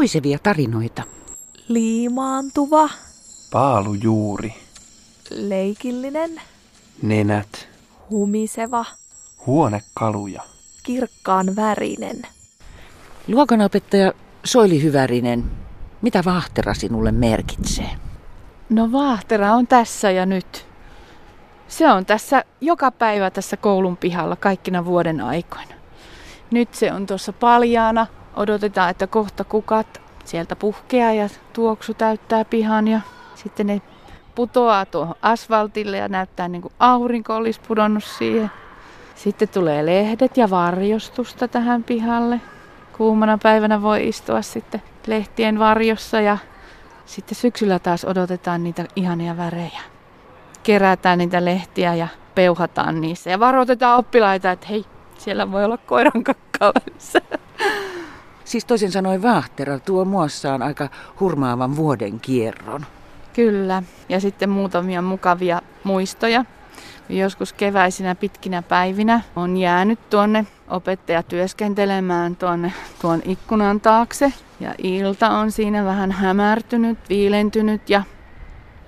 puisevia tarinoita. Liimaantuva. Paalujuuri. Leikillinen. Nenät. Humiseva. Huonekaluja. Kirkkaan värinen. Luokanopettaja Soili Hyvärinen, mitä vaahtera sinulle merkitsee? No vaahtera on tässä ja nyt. Se on tässä joka päivä tässä koulun pihalla kaikkina vuoden aikoina. Nyt se on tuossa paljaana. Odotetaan, että kohta kukat sieltä puhkeaa ja tuoksu täyttää pihan ja sitten ne putoaa tuohon asfaltille ja näyttää niin kuin aurinko olisi pudonnut siihen. Sitten tulee lehdet ja varjostusta tähän pihalle. Kuumana päivänä voi istua sitten lehtien varjossa ja sitten syksyllä taas odotetaan niitä ihania värejä. Kerätään niitä lehtiä ja peuhataan niissä ja varoitetaan oppilaita, että hei, siellä voi olla koiran kakkaa välissä. Siis toisin sanoen vaahtera tuo muassaan aika hurmaavan vuoden kierron. Kyllä, ja sitten muutamia mukavia muistoja. Joskus keväisinä pitkinä päivinä on jäänyt tuonne opettaja työskentelemään tuonne tuon ikkunan taakse. Ja ilta on siinä vähän hämärtynyt, viilentynyt ja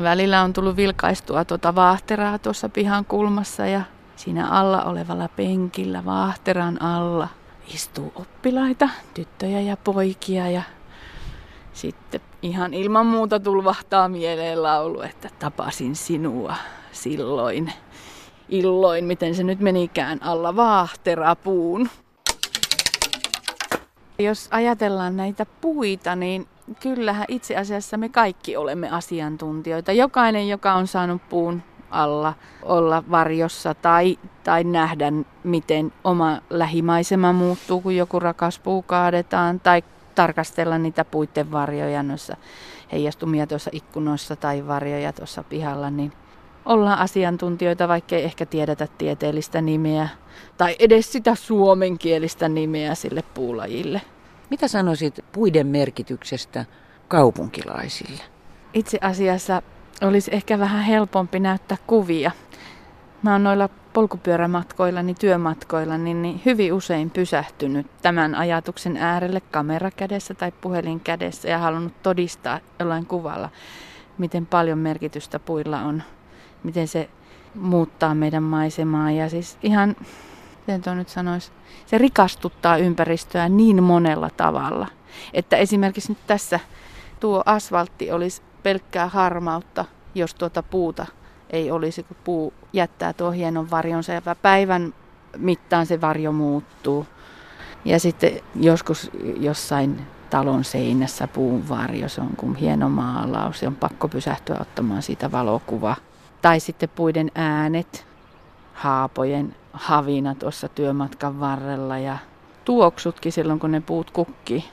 välillä on tullut vilkaistua tuota vaahteraa tuossa pihan kulmassa ja siinä alla olevalla penkillä vaahteran alla istuu oppilaita, tyttöjä ja poikia ja sitten ihan ilman muuta tulvahtaa mieleen laulu, että tapasin sinua silloin illoin, miten se nyt menikään, alla vaahterapuun. Jos ajatellaan näitä puita, niin kyllähän itse asiassa me kaikki olemme asiantuntijoita. Jokainen, joka on saanut puun alla olla varjossa tai, tai nähdä, miten oma lähimaisema muuttuu, kun joku rakas puu kaadetaan, tai tarkastella niitä puitten varjoja noissa heijastumia tuossa ikkunoissa tai varjoja tuossa pihalla, niin ollaan asiantuntijoita, vaikkei ehkä tiedetä tieteellistä nimeä tai edes sitä suomenkielistä nimeä sille puulajille. Mitä sanoisit puiden merkityksestä kaupunkilaisille? Itse asiassa olisi ehkä vähän helpompi näyttää kuvia. Mä oon noilla polkupyörämatkoilla, niin työmatkoilla, niin, niin hyvin usein pysähtynyt tämän ajatuksen äärelle kamera kädessä tai puhelin kädessä ja halunnut todistaa jollain kuvalla, miten paljon merkitystä puilla on miten se muuttaa meidän maisemaa. Ja siis ihan, miten tuo nyt sanoisi, se rikastuttaa ympäristöä niin monella tavalla. Että esimerkiksi nyt tässä tuo asfaltti olisi pelkkää harmautta, jos tuota puuta ei olisi, kun puu jättää tuo hienon varjonsa ja päivän mittaan se varjo muuttuu. Ja sitten joskus jossain talon seinässä puun varjo, se on kuin hieno maalaus, se on pakko pysähtyä ottamaan siitä valokuvaa. Tai sitten puiden äänet, haapojen havina tuossa työmatkan varrella ja tuoksutkin silloin, kun ne puut kukki.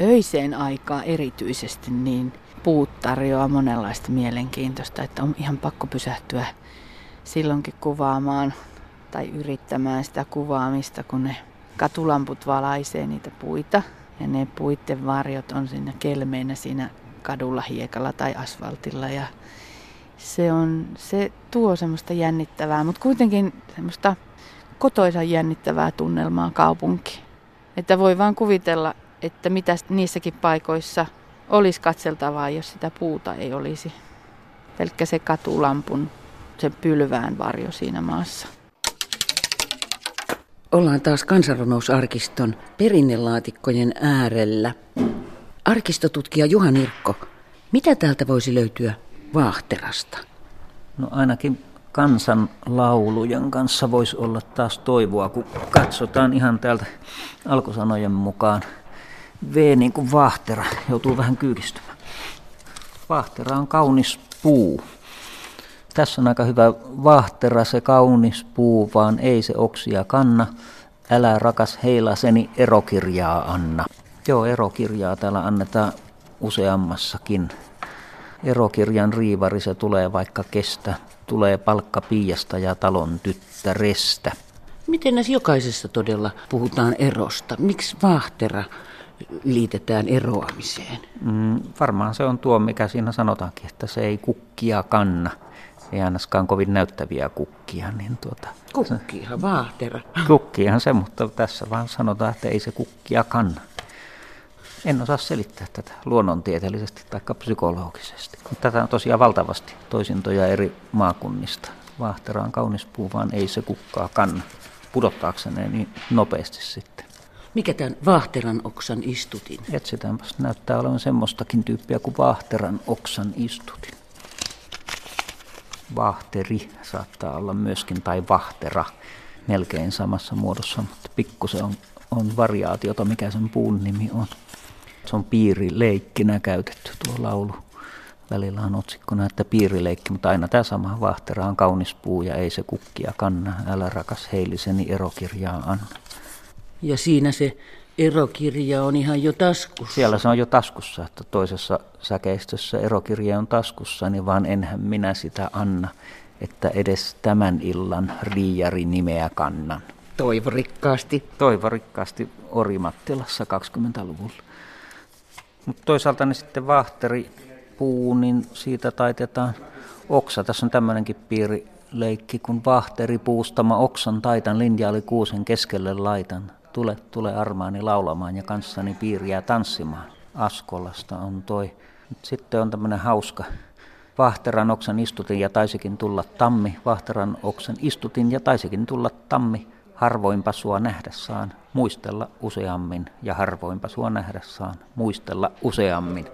Öiseen aikaa erityisesti niin puut tarjoaa monenlaista mielenkiintoista, että on ihan pakko pysähtyä silloinkin kuvaamaan tai yrittämään sitä kuvaamista, kun ne katulamput valaisee niitä puita ja ne puitten varjot on siinä kelmeinä siinä kadulla, hiekalla tai asfaltilla ja se, on, se tuo semmoista jännittävää, mutta kuitenkin semmoista kotoisan jännittävää tunnelmaa kaupunki. Että voi vaan kuvitella, että mitä niissäkin paikoissa olisi katseltavaa, jos sitä puuta ei olisi. Pelkkä se katulampun, sen pylvään varjo siinä maassa. Ollaan taas kansanrunousarkiston perinnelaatikkojen äärellä. Arkistotutkija Juha Nirkko, mitä täältä voisi löytyä Vaahterasta? No ainakin kansanlaulujen kanssa voisi olla taas toivoa, kun katsotaan ihan täältä alkusanojen mukaan. V niin kuin vaahtera, joutuu vähän kyykistymään. Vaahtera on kaunis puu. Tässä on aika hyvä vaahtera, se kaunis puu, vaan ei se oksia kanna. Älä rakas heilaseni erokirjaa anna. Joo, erokirjaa täällä annetaan useammassakin erokirjan riivari se tulee vaikka kestä, tulee palkka piiasta ja talon tyttärestä. Miten näissä jokaisessa todella puhutaan erosta? Miksi vaahtera liitetään eroamiseen? Mm, varmaan se on tuo, mikä siinä sanotaankin, että se ei kukkia kanna. Ei ainakaan kovin näyttäviä kukkia. Niin tuota, kukkia, vaahtera. Kukkiahan se, mutta tässä vaan sanotaan, että ei se kukkia kanna. En osaa selittää tätä luonnontieteellisesti tai psykologisesti. Tätä on tosiaan valtavasti toisintoja eri maakunnista. Vahtera on kaunis puu, vaan ei se kukkaa kanna pudottaakseen niin nopeasti sitten. Mikä tämän Vahteran oksan istutin? Etsitäänpäs, näyttää olevan semmoistakin tyyppiä kuin Vahteran oksan istutin. Vahteri saattaa olla myöskin, tai Vahtera, melkein samassa muodossa, mutta pikkusen on, on variaatiota, mikä sen puun nimi on. Se on piirileikkinä käytetty tuo laulu. Välillä on otsikkona, että piirileikki, mutta aina tämä sama vahtera on kaunis puu ja ei se kukkia kanna. Älä rakas heiliseni erokirjaa anna. Ja siinä se erokirja on ihan jo taskussa. Siellä se on jo taskussa, että toisessa säkeistössä erokirja on taskussa, niin vaan enhän minä sitä anna, että edes tämän illan riijari nimeä kannan. Toivorikkaasti. Toivorikkaasti Orimattilassa 20-luvulla. Mutta toisaalta ne sitten vahteri puu, niin siitä taitetaan oksa. Tässä on tämmöinenkin piirileikki, kun vahteri puustama oksan taitan linjaali kuusen keskelle laitan. Tule, tule armaani laulamaan ja kanssani piiriä tanssimaan. Askolasta on toi. Sitten on tämmöinen hauska. Vahteran oksan istutin ja taisikin tulla tammi. Vahteran oksan istutin ja taisikin tulla tammi. Harvoinpa sua nähdä saan, muistella useammin ja harvoinpa sua nähdä saan, muistella useammin.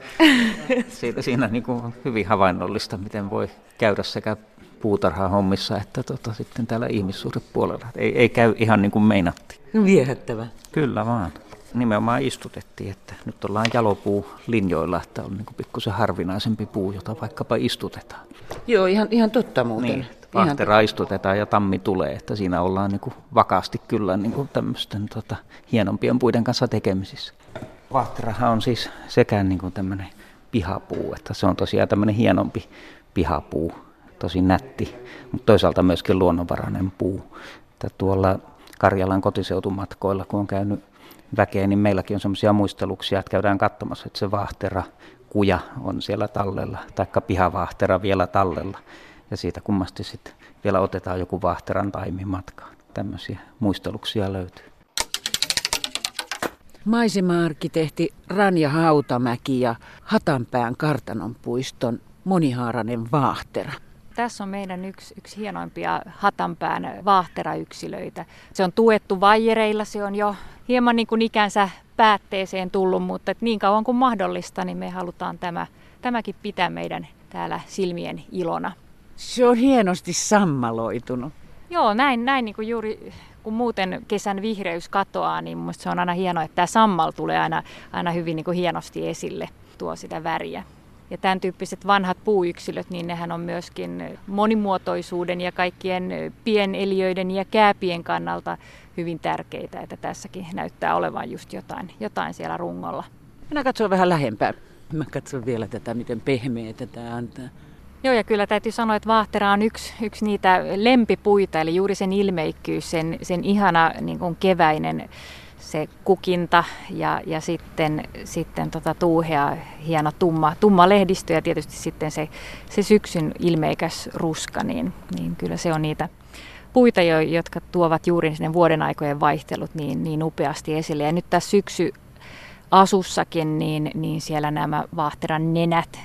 Siitä, siinä niin kuin hyvin havainnollista, miten voi käydä sekä puutarha-hommissa että tota, sitten täällä ihmissuhdepuolella. Ei, ei käy ihan niin kuin meinattiin. Viehättävä. Kyllä vaan. Nimenomaan istutettiin, että nyt ollaan jalopuu linjoilla, että on niin pikkusen harvinaisempi puu, jota vaikkapa istutetaan. Joo, ihan, ihan totta muuten. Niin, vahtera istutetaan ja tammi tulee, että siinä ollaan niin kuin vakaasti kyllä niin kuin tämmöisten tota, hienompien puiden kanssa tekemisissä. Vahterahan on siis sekä niin kuin tämmöinen pihapuu, että se on tosiaan tämmöinen hienompi pihapuu, tosi nätti, mutta toisaalta myöskin luonnonvarainen puu. Että tuolla Karjalan kotiseutumatkoilla, kun on käynyt väkeä, niin meilläkin on semmoisia muisteluksia, että käydään katsomassa, että se vahtera kuja on siellä tallella, taikka pihavahtera vielä tallella. Ja siitä kummasti sitten vielä otetaan joku vahteran taimi matkaan. Tämmöisiä muisteluksia löytyy. Maisema-arkkitehti Ranja Hautamäki ja Hatanpään kartanon puiston monihaarainen vaahtera. Tässä on meidän yksi, yksi hienoimpia Hatanpään vaahterayksilöitä. Se on tuettu vaijereilla, se on jo hieman niin kuin ikänsä päätteeseen tullut, mutta niin kauan kuin mahdollista, niin me halutaan tämä, tämäkin pitää meidän täällä silmien ilona. Se on hienosti sammaloitunut. Joo, näin, näin niin kuin juuri kun muuten kesän vihreys katoaa, niin minusta se on aina hienoa, että tämä sammal tulee aina, aina hyvin niin kuin hienosti esille, tuo sitä väriä. Ja tämän tyyppiset vanhat puuyksilöt, niin nehän on myöskin monimuotoisuuden ja kaikkien pieneliöiden ja kääpien kannalta hyvin tärkeitä, että tässäkin näyttää olevan just jotain, jotain siellä rungolla. Minä katson vähän lähempää. Mä katson vielä tätä, miten pehmeä tämä antaa. Joo, ja kyllä täytyy sanoa, että vaahtera on yksi, yksi niitä lempipuita, eli juuri sen ilmeikkyys, sen, sen ihana niin kuin keväinen se kukinta ja, ja sitten, sitten tota tuuhea, hieno tumma, tumma lehdistö ja tietysti sitten se, se syksyn ilmeikäs ruska, niin, niin kyllä se on niitä puita, jotka tuovat juuri sinne vuoden aikojen vaihtelut niin, niin upeasti esille. Ja nyt tässä syksy asussakin, niin, niin siellä nämä vaahteran nenät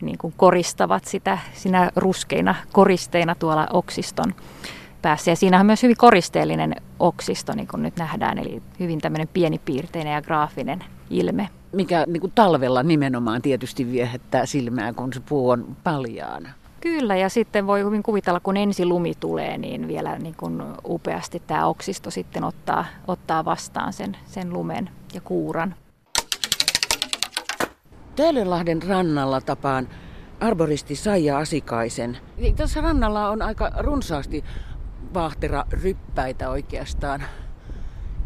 niin kuin koristavat sitä sinä ruskeina koristeina tuolla oksiston päässä. Ja siinä on myös hyvin koristeellinen oksisto, niin kuin nyt nähdään, eli hyvin tämmöinen pienipiirteinen ja graafinen ilme. Mikä niin kuin talvella nimenomaan tietysti viehättää silmää, kun se puu on paljaana. Kyllä, ja sitten voi hyvin kuvitella, kun ensi lumi tulee, niin vielä niin kuin upeasti tämä oksisto sitten ottaa, ottaa vastaan sen, sen lumen ja kuuran. Töölönlahden rannalla tapaan arboristi Saija Asikaisen. Niin tässä rannalla on aika runsaasti vaahtera ryppäitä oikeastaan.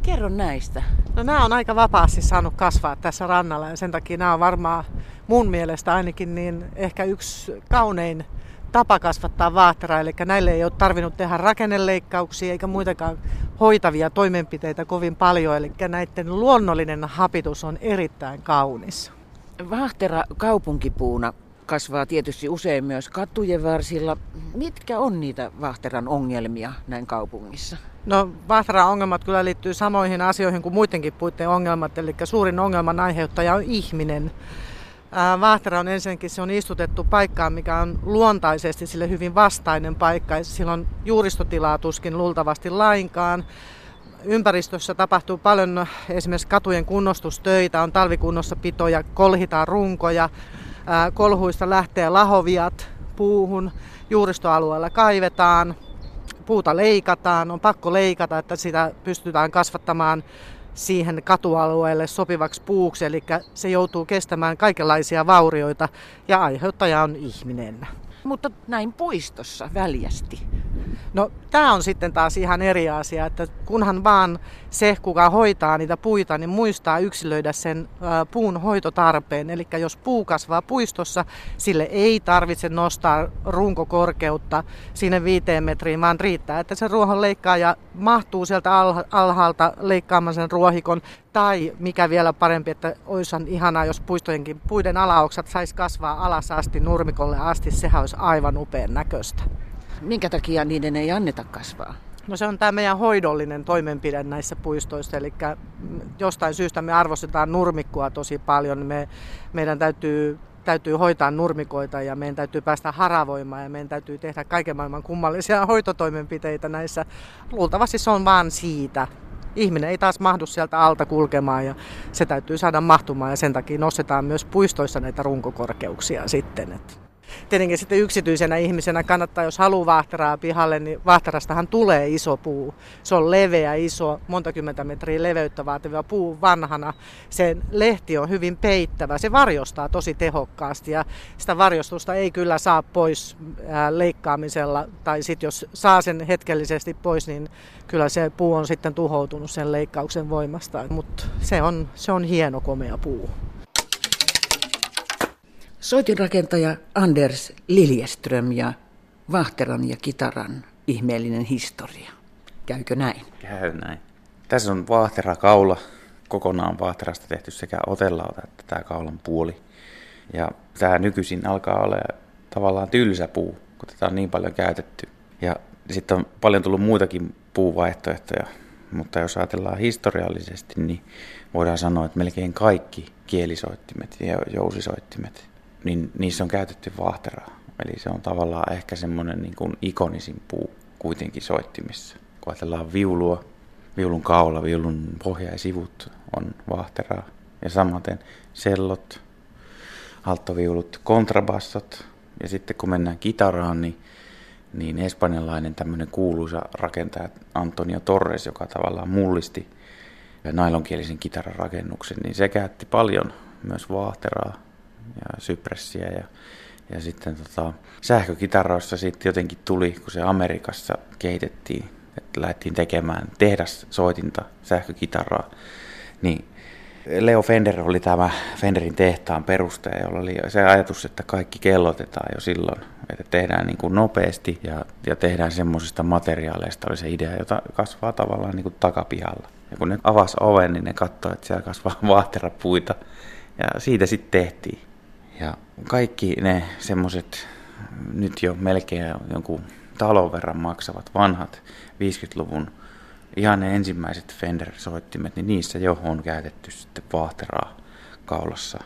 Kerro näistä. No nämä on aika vapaasti saanut kasvaa tässä rannalla ja sen takia nämä on varmaan mun mielestä ainakin niin ehkä yksi kaunein tapa kasvattaa vaahteraa. Eli näille ei ole tarvinnut tehdä rakenneleikkauksia eikä muitakaan hoitavia toimenpiteitä kovin paljon. Eli näiden luonnollinen hapitus on erittäin kaunis. Vaahtera kaupunkipuuna kasvaa tietysti usein myös katujen varsilla. Mitkä on niitä Vahteran ongelmia näin kaupungissa? No Vahteran ongelmat kyllä liittyy samoihin asioihin kuin muidenkin puitteen ongelmat, eli suurin ongelman aiheuttaja on ihminen. Vahtera on ensinnäkin se on istutettu paikkaan, mikä on luontaisesti sille hyvin vastainen paikka. Sillä on juuristotilaa tuskin luultavasti lainkaan. Ympäristössä tapahtuu paljon esimerkiksi katujen kunnostustöitä, on talvikunnossapitoja, kolhitaan runkoja, kolhuista lähtee lahoviat puuhun, juuristoalueella kaivetaan, puuta leikataan, on pakko leikata, että sitä pystytään kasvattamaan siihen katualueelle sopivaksi puuksi, eli se joutuu kestämään kaikenlaisia vaurioita ja aiheuttaja on ihminen. Mutta näin puistossa väljästi. No tämä on sitten taas ihan eri asia, että kunhan vaan se, kuka hoitaa niitä puita, niin muistaa yksilöidä sen puun hoitotarpeen. Eli jos puu kasvaa puistossa, sille ei tarvitse nostaa runkokorkeutta sinne viiteen metriin, vaan riittää, että se ruohon leikkaa ja mahtuu sieltä alhaalta leikkaamaan sen ruohikon. Tai mikä vielä parempi, että olisi ihanaa, jos puistojenkin puiden alaoksat saisi kasvaa alas asti nurmikolle asti, sehän olisi aivan upean näköistä. Minkä takia niiden ei anneta kasvaa? No se on tämä meidän hoidollinen toimenpide näissä puistoissa, eli jostain syystä me arvostetaan nurmikkoa tosi paljon. Me, meidän täytyy, täytyy hoitaa nurmikoita ja meidän täytyy päästä haravoimaan ja meidän täytyy tehdä kaiken maailman kummallisia hoitotoimenpiteitä näissä. Luultavasti se on vaan siitä. Ihminen ei taas mahdu sieltä alta kulkemaan ja se täytyy saada mahtumaan ja sen takia nostetaan myös puistoissa näitä runkokorkeuksia sitten. Että tietenkin sitten yksityisenä ihmisenä kannattaa, jos haluaa vahteraa pihalle, niin vahterastahan tulee iso puu. Se on leveä, iso, monta kymmentä metriä leveyttä vaativa puu vanhana. Sen lehti on hyvin peittävä, se varjostaa tosi tehokkaasti ja sitä varjostusta ei kyllä saa pois leikkaamisella. Tai sitten jos saa sen hetkellisesti pois, niin kyllä se puu on sitten tuhoutunut sen leikkauksen voimasta. Mutta se on, se on hieno, komea puu. Soitinrakentaja Anders Liljeström ja Vahteran ja kitaran ihmeellinen historia. Käykö näin? Käy näin. Tässä on Vahtera-kaula, kokonaan Vahterasta tehty sekä otellauta että tämä kaulan puoli. Ja tämä nykyisin alkaa olla tavallaan tylsä puu, kun tätä on niin paljon käytetty. Ja sitten on paljon tullut muitakin puuvaihtoehtoja, mutta jos ajatellaan historiallisesti, niin voidaan sanoa, että melkein kaikki kielisoittimet ja jousisoittimet niin niissä on käytetty vaahteraa. Eli se on tavallaan ehkä semmoinen niin kuin ikonisin puu kuitenkin soittimissa. Kun ajatellaan viulua, viulun kaula, viulun pohja ja sivut on vaahteraa. Ja samaten sellot, alttoviulut, kontrabassot. Ja sitten kun mennään kitaraan, niin, niin espanjalainen tämmöinen kuuluisa rakentaja Antonio Torres, joka tavallaan mullisti nailonkielisen kitaran rakennuksen, niin se käytti paljon myös vaahteraa ja sypressiä ja, ja sitten tota, sähkökitaroissa sitten jotenkin tuli, kun se Amerikassa kehitettiin, että lähdettiin tekemään tehdassoitinta sähkökitaraa, niin Leo Fender oli tämä Fenderin tehtaan perustaja, jolla oli se ajatus, että kaikki kellotetaan jo silloin, että tehdään niin kuin nopeasti ja, ja tehdään semmoisista materiaaleista, oli se idea, jota kasvaa tavallaan niin kuin takapihalla. Ja kun ne avasi oven, niin ne katsoi, että siellä kasvaa vaahterapuita ja siitä sitten tehtiin. Ja kaikki ne semmoiset nyt jo melkein jonkun talon verran maksavat vanhat 50-luvun ihan ne ensimmäiset Fender-soittimet, niin niissä jo on käytetty sitten vaahteraa kaulassa.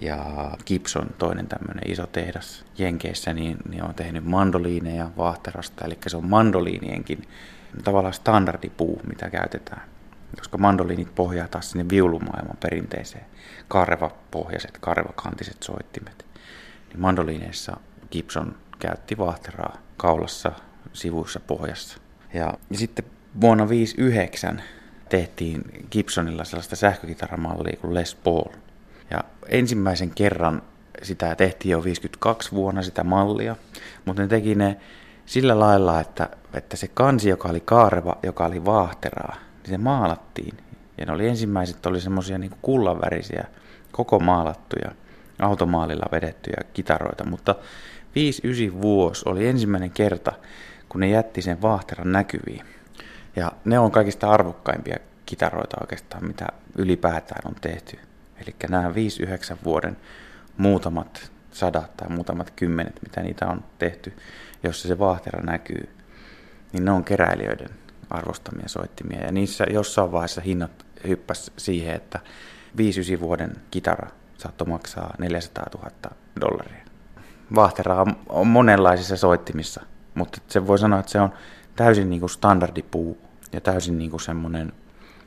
Ja Gibson, toinen tämmöinen iso tehdas Jenkeissä, niin, niin on tehnyt mandoliineja vaahterasta, eli se on mandoliinienkin tavallaan standardipuu, mitä käytetään koska mandoliinit pohjaa taas sinne viulumaailman perinteiseen karvapohjaiset, karvakantiset soittimet. Niin mandoliineissa Gibson käytti vahteraa kaulassa, sivuissa, pohjassa. Ja, ja sitten vuonna 1959 tehtiin Gibsonilla sellaista sähkökitaramallia kuin Les Paul. Ja ensimmäisen kerran sitä tehtiin jo 52 vuonna sitä mallia, mutta ne teki ne sillä lailla, että, että se kansi, joka oli kaareva, joka oli vaahteraa, niin se maalattiin. Ja ne oli ensimmäiset oli semmoisia niin kullanvärisiä, koko maalattuja, automaalilla vedettyjä kitaroita, mutta 5-9 vuosi oli ensimmäinen kerta, kun ne jätti sen vaahteran näkyviin. Ja ne on kaikista arvokkaimpia kitaroita oikeastaan, mitä ylipäätään on tehty. Eli nämä 5-9 vuoden muutamat sadat tai muutamat kymmenet, mitä niitä on tehty, jossa se vaahtera näkyy, niin ne on keräilijöiden arvostamia soittimia. Ja niissä jossain vaiheessa hinnat hyppäs siihen, että 5 vuoden kitara saattoi maksaa 400 000 dollaria. Vaahteraa on monenlaisissa soittimissa, mutta se voi sanoa, että se on täysin niin kuin standardipuu ja täysin niin kuin semmoinen,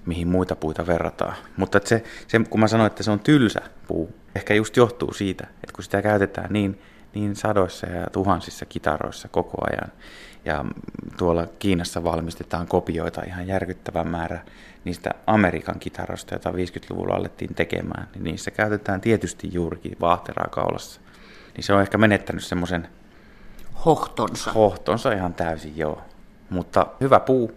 mihin muita puita verrataan. Mutta se, se, kun mä sanoin, että se on tylsä puu, ehkä just johtuu siitä, että kun sitä käytetään niin, niin sadoissa ja tuhansissa kitaroissa koko ajan, ja tuolla Kiinassa valmistetaan kopioita ihan järkyttävän määrä niistä Amerikan kitaroista, joita 50-luvulla alettiin tekemään, niin niissä käytetään tietysti juurikin vaahteraa kaulassa. Niin se on ehkä menettänyt semmoisen Hohtonsa. hohtonsa ihan täysin, joo. Mutta hyvä puu,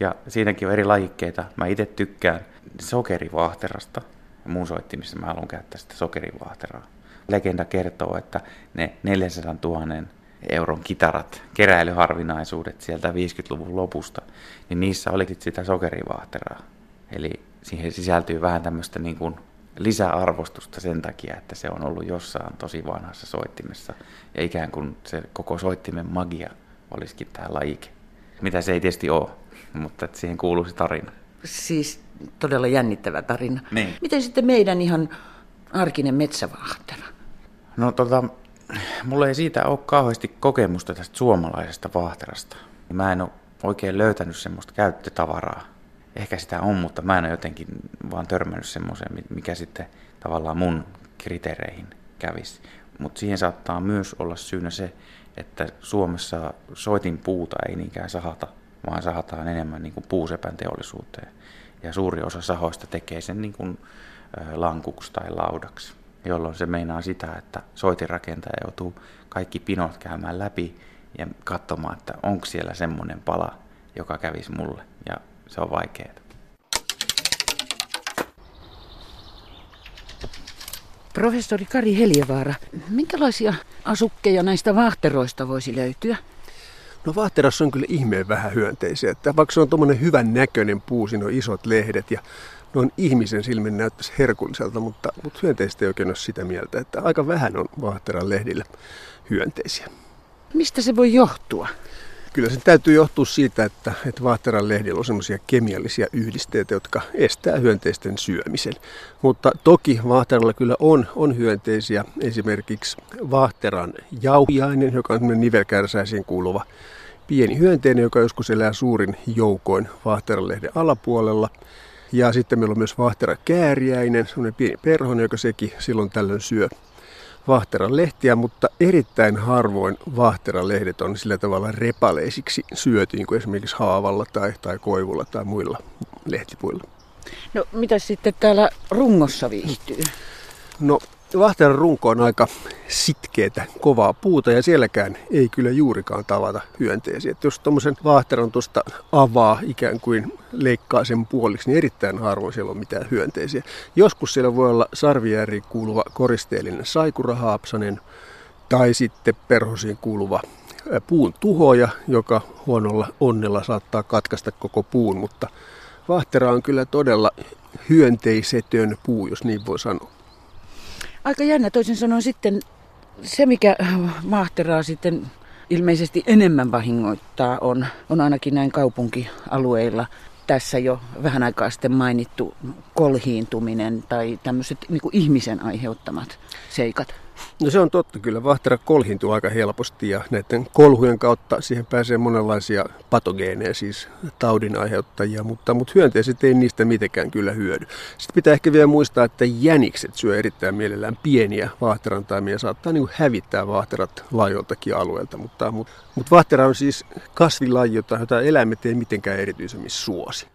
ja siinäkin on eri lajikkeita. Mä itse tykkään sokerivaahterasta. Ja mun soittimissa mä haluan käyttää sitä sokerivaahteraa. Legenda kertoo, että ne 400 000 euron kitarat, keräilyharvinaisuudet sieltä 50-luvun lopusta, niin niissä oli sitä sokerivaahteraa. Eli siihen sisältyy vähän tämmöistä niin kuin lisäarvostusta sen takia, että se on ollut jossain tosi vanhassa soittimessa. Ja ikään kuin se koko soittimen magia olisikin tämä lajike. Mitä se ei tietysti ole, mutta että siihen kuuluu se tarina. Siis todella jännittävä tarina. Niin. Miten sitten meidän ihan arkinen metsävahtera? No tota, mulla ei siitä ole kauheasti kokemusta tästä suomalaisesta vaahterasta. Mä en ole oikein löytänyt semmoista käyttötavaraa. Ehkä sitä on, mutta mä en ole jotenkin vaan törmännyt semmoiseen, mikä sitten tavallaan mun kriteereihin kävisi. Mutta siihen saattaa myös olla syynä se, että Suomessa soitin puuta ei niinkään sahata, vaan sahataan enemmän niin kuin puusepän teollisuuteen. Ja suuri osa sahoista tekee sen niin kuin lankuksi tai laudaksi, jolloin se meinaa sitä, että soitinrakentaja joutuu kaikki pinot käymään läpi ja katsomaan, että onko siellä semmoinen pala, joka kävisi mulle. Ja se on vaikeaa. Professori Kari Heljevaara, minkälaisia asukkeja näistä vaahteroista voisi löytyä? No vaahterassa on kyllä ihmeen vähän hyönteisiä. Että vaikka se on tuommoinen hyvän näköinen puu, siinä on isot lehdet ja noin ihmisen silmin näyttäisi herkulliselta, mutta, mutta hyönteistä ei oikein ole sitä mieltä, että aika vähän on vaahteran lehdillä hyönteisiä. Mistä se voi johtua? Kyllä se täytyy johtua siitä, että, että vaahteran lehdillä on semmoisia kemiallisia yhdisteitä, jotka estää hyönteisten syömisen. Mutta toki vaahteralla kyllä on, on hyönteisiä, esimerkiksi vaahteran jauhiainen, joka on nivelkärsäisiin kuuluva pieni hyönteinen, joka joskus elää suurin joukoin vaahteran lehden alapuolella. Ja sitten meillä on myös vaahtera kääriäinen, semmoinen pieni perhonen, joka sekin silloin tällöin syö vaahteran lehtiä, mutta erittäin harvoin vaahteran lehdet on sillä tavalla repaleisiksi syöty, niin kuin esimerkiksi haavalla tai, tai koivulla tai muilla lehtipuilla. No mitä sitten täällä rungossa viihtyy? No Vahteran runko on aika sitkeetä, kovaa puuta ja sielläkään ei kyllä juurikaan tavata hyönteisiä. Et jos tuommoisen vaahteran tuosta avaa ikään kuin leikkaa sen puoliksi, niin erittäin harvoin siellä on mitään hyönteisiä. Joskus siellä voi olla sarvijääriin kuuluva koristeellinen saikurahaapsanen tai sitten perhosiin kuuluva puun tuhoja, joka huonolla onnella saattaa katkaista koko puun, mutta vahtera on kyllä todella hyönteisetön puu, jos niin voi sanoa. Aika jännä toisin sanoen sitten se, mikä maahteraa sitten ilmeisesti enemmän vahingoittaa, on, on ainakin näin kaupunkialueilla tässä jo vähän aikaa sitten mainittu kolhiintuminen tai tämmöiset niin ihmisen aiheuttamat seikat. No se on totta kyllä. Vahtera kolhintuu aika helposti ja näiden kolhujen kautta siihen pääsee monenlaisia patogeeneja, siis taudin aiheuttajia, mutta, mutta hyönteiset ei niistä mitenkään kyllä hyödy. Sitten pitää ehkä vielä muistaa, että jänikset syö erittäin mielellään pieniä vaahterantaimia ja saattaa niin hävittää vaahterat laajoiltakin alueelta, mutta, mutta, mutta vaahtera on siis kasvilaji, jota eläimet ei mitenkään erityisemmin suosi.